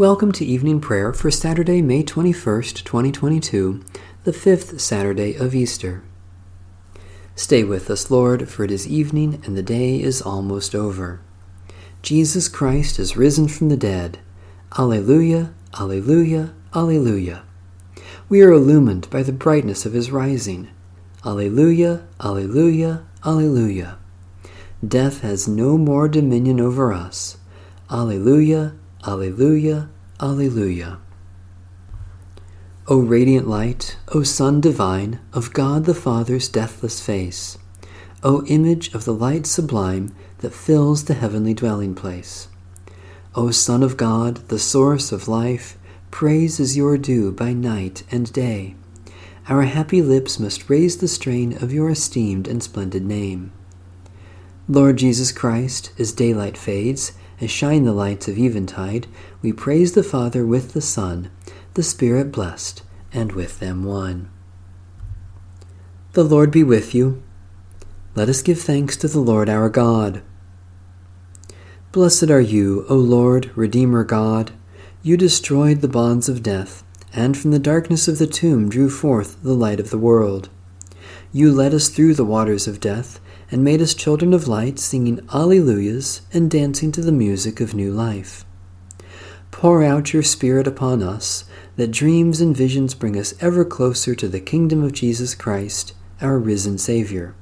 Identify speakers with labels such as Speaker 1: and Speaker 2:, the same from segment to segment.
Speaker 1: Welcome to evening prayer for Saturday, May 21st, 2022, the fifth Saturday of Easter. Stay with us, Lord, for it is evening and the day is almost over. Jesus Christ is risen from the dead. Alleluia, Alleluia, Alleluia. We are illumined by the brightness of his rising. Alleluia, Alleluia, Alleluia. Death has no more dominion over us. Alleluia, Alleluia, Alleluia. O radiant light, O Sun divine, of God the Father's deathless face, O image of the light sublime that fills the heavenly dwelling place. O Son of God, the source of life, praise is your due by night and day. Our happy lips must raise the strain of your esteemed and splendid name. Lord Jesus Christ, as daylight fades, as shine the lights of eventide, we praise the Father with the Son, the Spirit blessed, and with them one. The Lord be with you. Let us give thanks to the Lord our God. Blessed are you, O Lord, Redeemer God. You destroyed the bonds of death, and from the darkness of the tomb drew forth the light of the world. You led us through the waters of death and made us children of light, singing Alleluias and dancing to the music of new life. Pour out your Spirit upon us, that dreams and visions bring us ever closer to the kingdom of Jesus Christ, our risen Savior.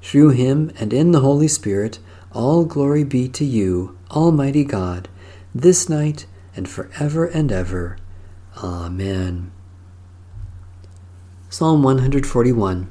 Speaker 1: Through him and in the Holy Spirit, all glory be to you, Almighty God, this night and forever and ever. Amen. Psalm 141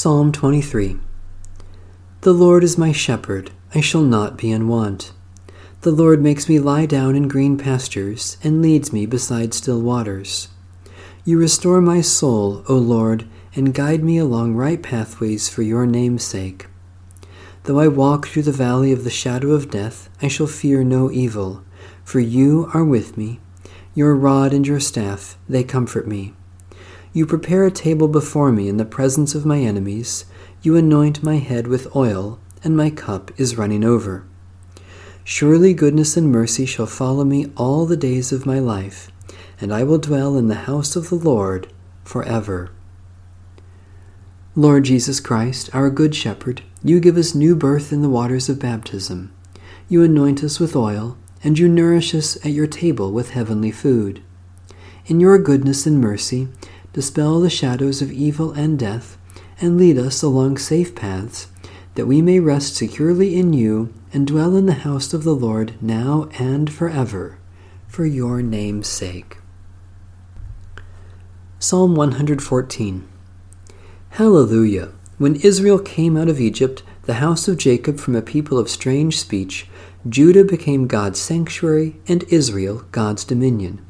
Speaker 1: Psalm 23 The Lord is my shepherd, I shall not be in want. The Lord makes me lie down in green pastures, and leads me beside still waters. You restore my soul, O Lord, and guide me along right pathways for your name's sake. Though I walk through the valley of the shadow of death, I shall fear no evil, for you are with me. Your rod and your staff, they comfort me. You prepare a table before me in the presence of my enemies. You anoint my head with oil, and my cup is running over. Surely goodness and mercy shall follow me all the days of my life, and I will dwell in the house of the Lord forever. Lord Jesus Christ, our Good Shepherd, you give us new birth in the waters of baptism. You anoint us with oil, and you nourish us at your table with heavenly food. In your goodness and mercy, dispel the shadows of evil and death, and lead us along safe paths, that we may rest securely in you and dwell in the house of the Lord now and forever, for your name's sake. Psalm 114 Hallelujah! When Israel came out of Egypt, the house of Jacob from a people of strange speech, Judah became God's sanctuary, and Israel God's dominion.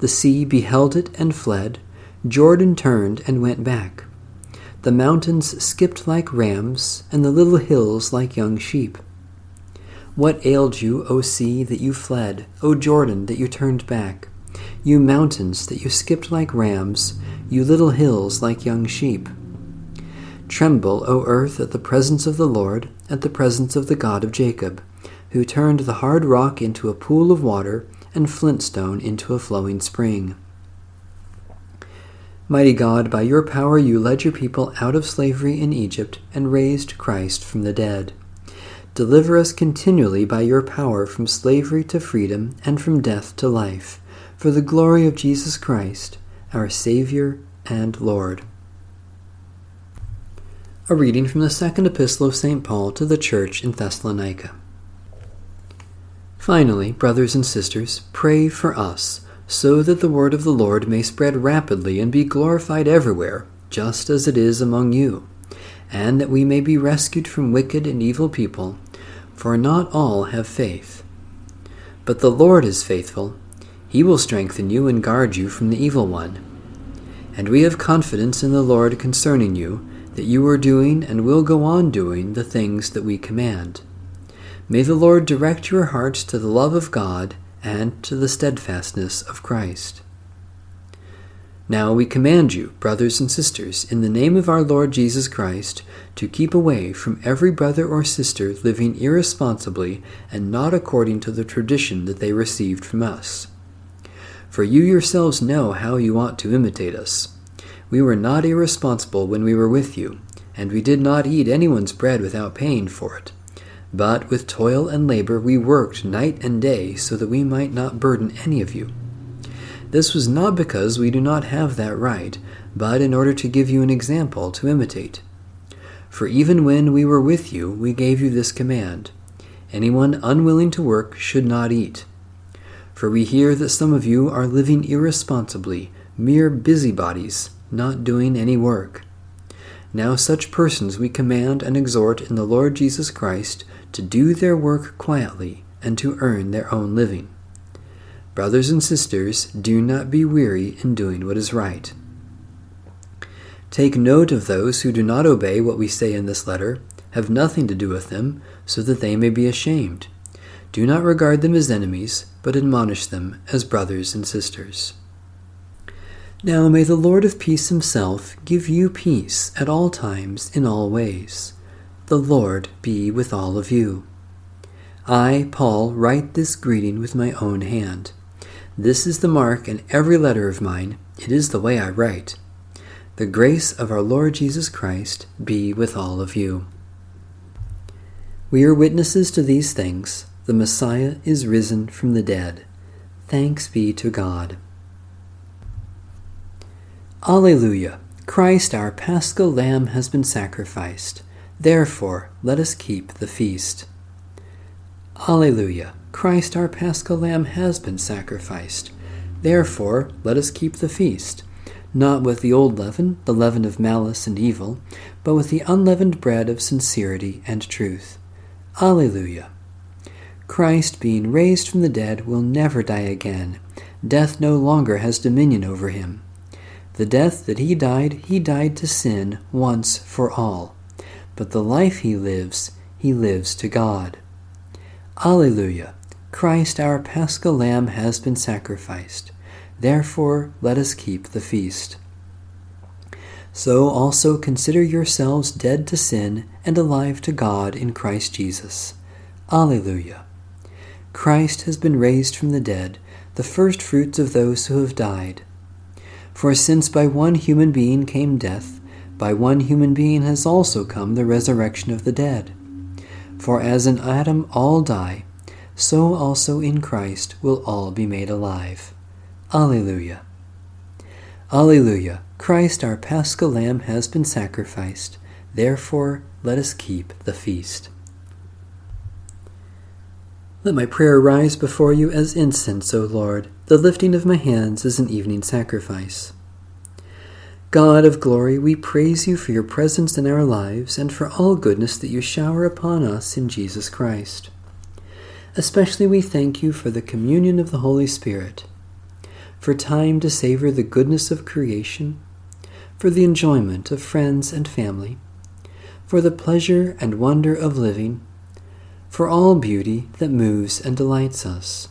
Speaker 1: The sea beheld it and fled Jordan turned and went back. The mountains skipped like rams, and the little hills like young sheep. What ailed you, O sea, that you fled, O Jordan, that you turned back? you mountains that you skipped like rams, you little hills like young sheep. Tremble, O earth, at the presence of the Lord, at the presence of the God of Jacob, who turned the hard rock into a pool of water and flintstone into a flowing spring. Mighty God, by your power you led your people out of slavery in Egypt and raised Christ from the dead. Deliver us continually by your power from slavery to freedom and from death to life, for the glory of Jesus Christ, our Savior and Lord. A reading from the second epistle of St. Paul to the church in Thessalonica. Finally, brothers and sisters, pray for us, so that the word of the Lord may spread rapidly and be glorified everywhere, just as it is among you, and that we may be rescued from wicked and evil people, for not all have faith. But the Lord is faithful. He will strengthen you and guard you from the evil one. And we have confidence in the Lord concerning you, that you are doing and will go on doing the things that we command. May the Lord direct your hearts to the love of God and to the steadfastness of Christ. Now we command you, brothers and sisters, in the name of our Lord Jesus Christ, to keep away from every brother or sister living irresponsibly and not according to the tradition that they received from us. For you yourselves know how you ought to imitate us. We were not irresponsible when we were with you, and we did not eat anyone's bread without paying for it. But with toil and labor we worked night and day so that we might not burden any of you. This was not because we do not have that right, but in order to give you an example to imitate. For even when we were with you, we gave you this command Anyone unwilling to work should not eat. For we hear that some of you are living irresponsibly, mere busybodies, not doing any work. Now, such persons we command and exhort in the Lord Jesus Christ to do their work quietly and to earn their own living. Brothers and sisters, do not be weary in doing what is right. Take note of those who do not obey what we say in this letter, have nothing to do with them, so that they may be ashamed. Do not regard them as enemies, but admonish them as brothers and sisters. Now may the Lord of peace himself give you peace at all times in all ways. The Lord be with all of you. I, Paul, write this greeting with my own hand. This is the mark in every letter of mine. It is the way I write. The grace of our Lord Jesus Christ be with all of you. We are witnesses to these things. The Messiah is risen from the dead. Thanks be to God. Alleluia! Christ, our paschal lamb, has been sacrificed. Therefore, let us keep the feast. Alleluia! Christ our paschal lamb has been sacrificed. Therefore, let us keep the feast, not with the old leaven, the leaven of malice and evil, but with the unleavened bread of sincerity and truth. Alleluia! Christ, being raised from the dead, will never die again. Death no longer has dominion over him. The death that he died, he died to sin once for all but the life he lives, he lives to God. Alleluia! Christ our paschal lamb has been sacrificed. Therefore, let us keep the feast. So also consider yourselves dead to sin and alive to God in Christ Jesus. Alleluia! Christ has been raised from the dead, the first fruits of those who have died. For since by one human being came death, by one human being has also come the resurrection of the dead. For as in Adam all die, so also in Christ will all be made alive. Alleluia. Alleluia. Christ our paschal lamb has been sacrificed. Therefore, let us keep the feast. Let my prayer rise before you as incense, O Lord. The lifting of my hands is an evening sacrifice. God of glory, we praise you for your presence in our lives and for all goodness that you shower upon us in Jesus Christ. Especially we thank you for the communion of the Holy Spirit, for time to savor the goodness of creation, for the enjoyment of friends and family, for the pleasure and wonder of living, for all beauty that moves and delights us.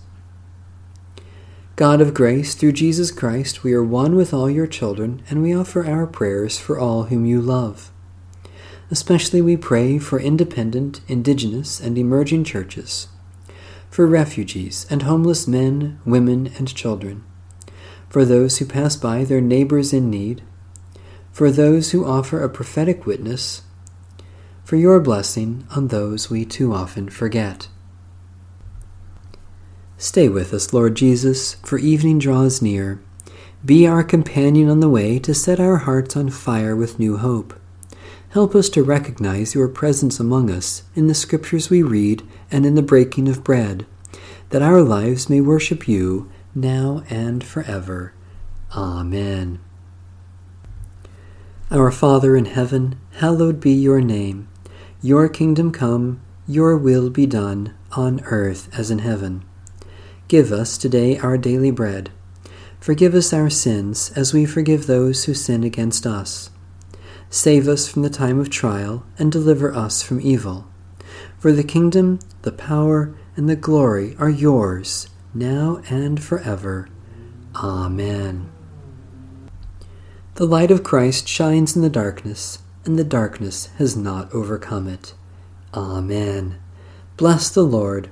Speaker 1: God of grace, through Jesus Christ, we are one with all your children, and we offer our prayers for all whom you love. Especially we pray for independent, indigenous, and emerging churches, for refugees and homeless men, women, and children, for those who pass by their neighbors in need, for those who offer a prophetic witness, for your blessing on those we too often forget. Stay with us, Lord Jesus, for evening draws near. Be our companion on the way to set our hearts on fire with new hope. Help us to recognize your presence among us in the scriptures we read and in the breaking of bread, that our lives may worship you now and forever. Amen. Our Father in heaven, hallowed be your name. Your kingdom come, your will be done, on earth as in heaven. Give us today our daily bread. Forgive us our sins as we forgive those who sin against us. Save us from the time of trial and deliver us from evil. For the kingdom, the power, and the glory are yours, now and forever. Amen. The light of Christ shines in the darkness, and the darkness has not overcome it. Amen. Bless the Lord.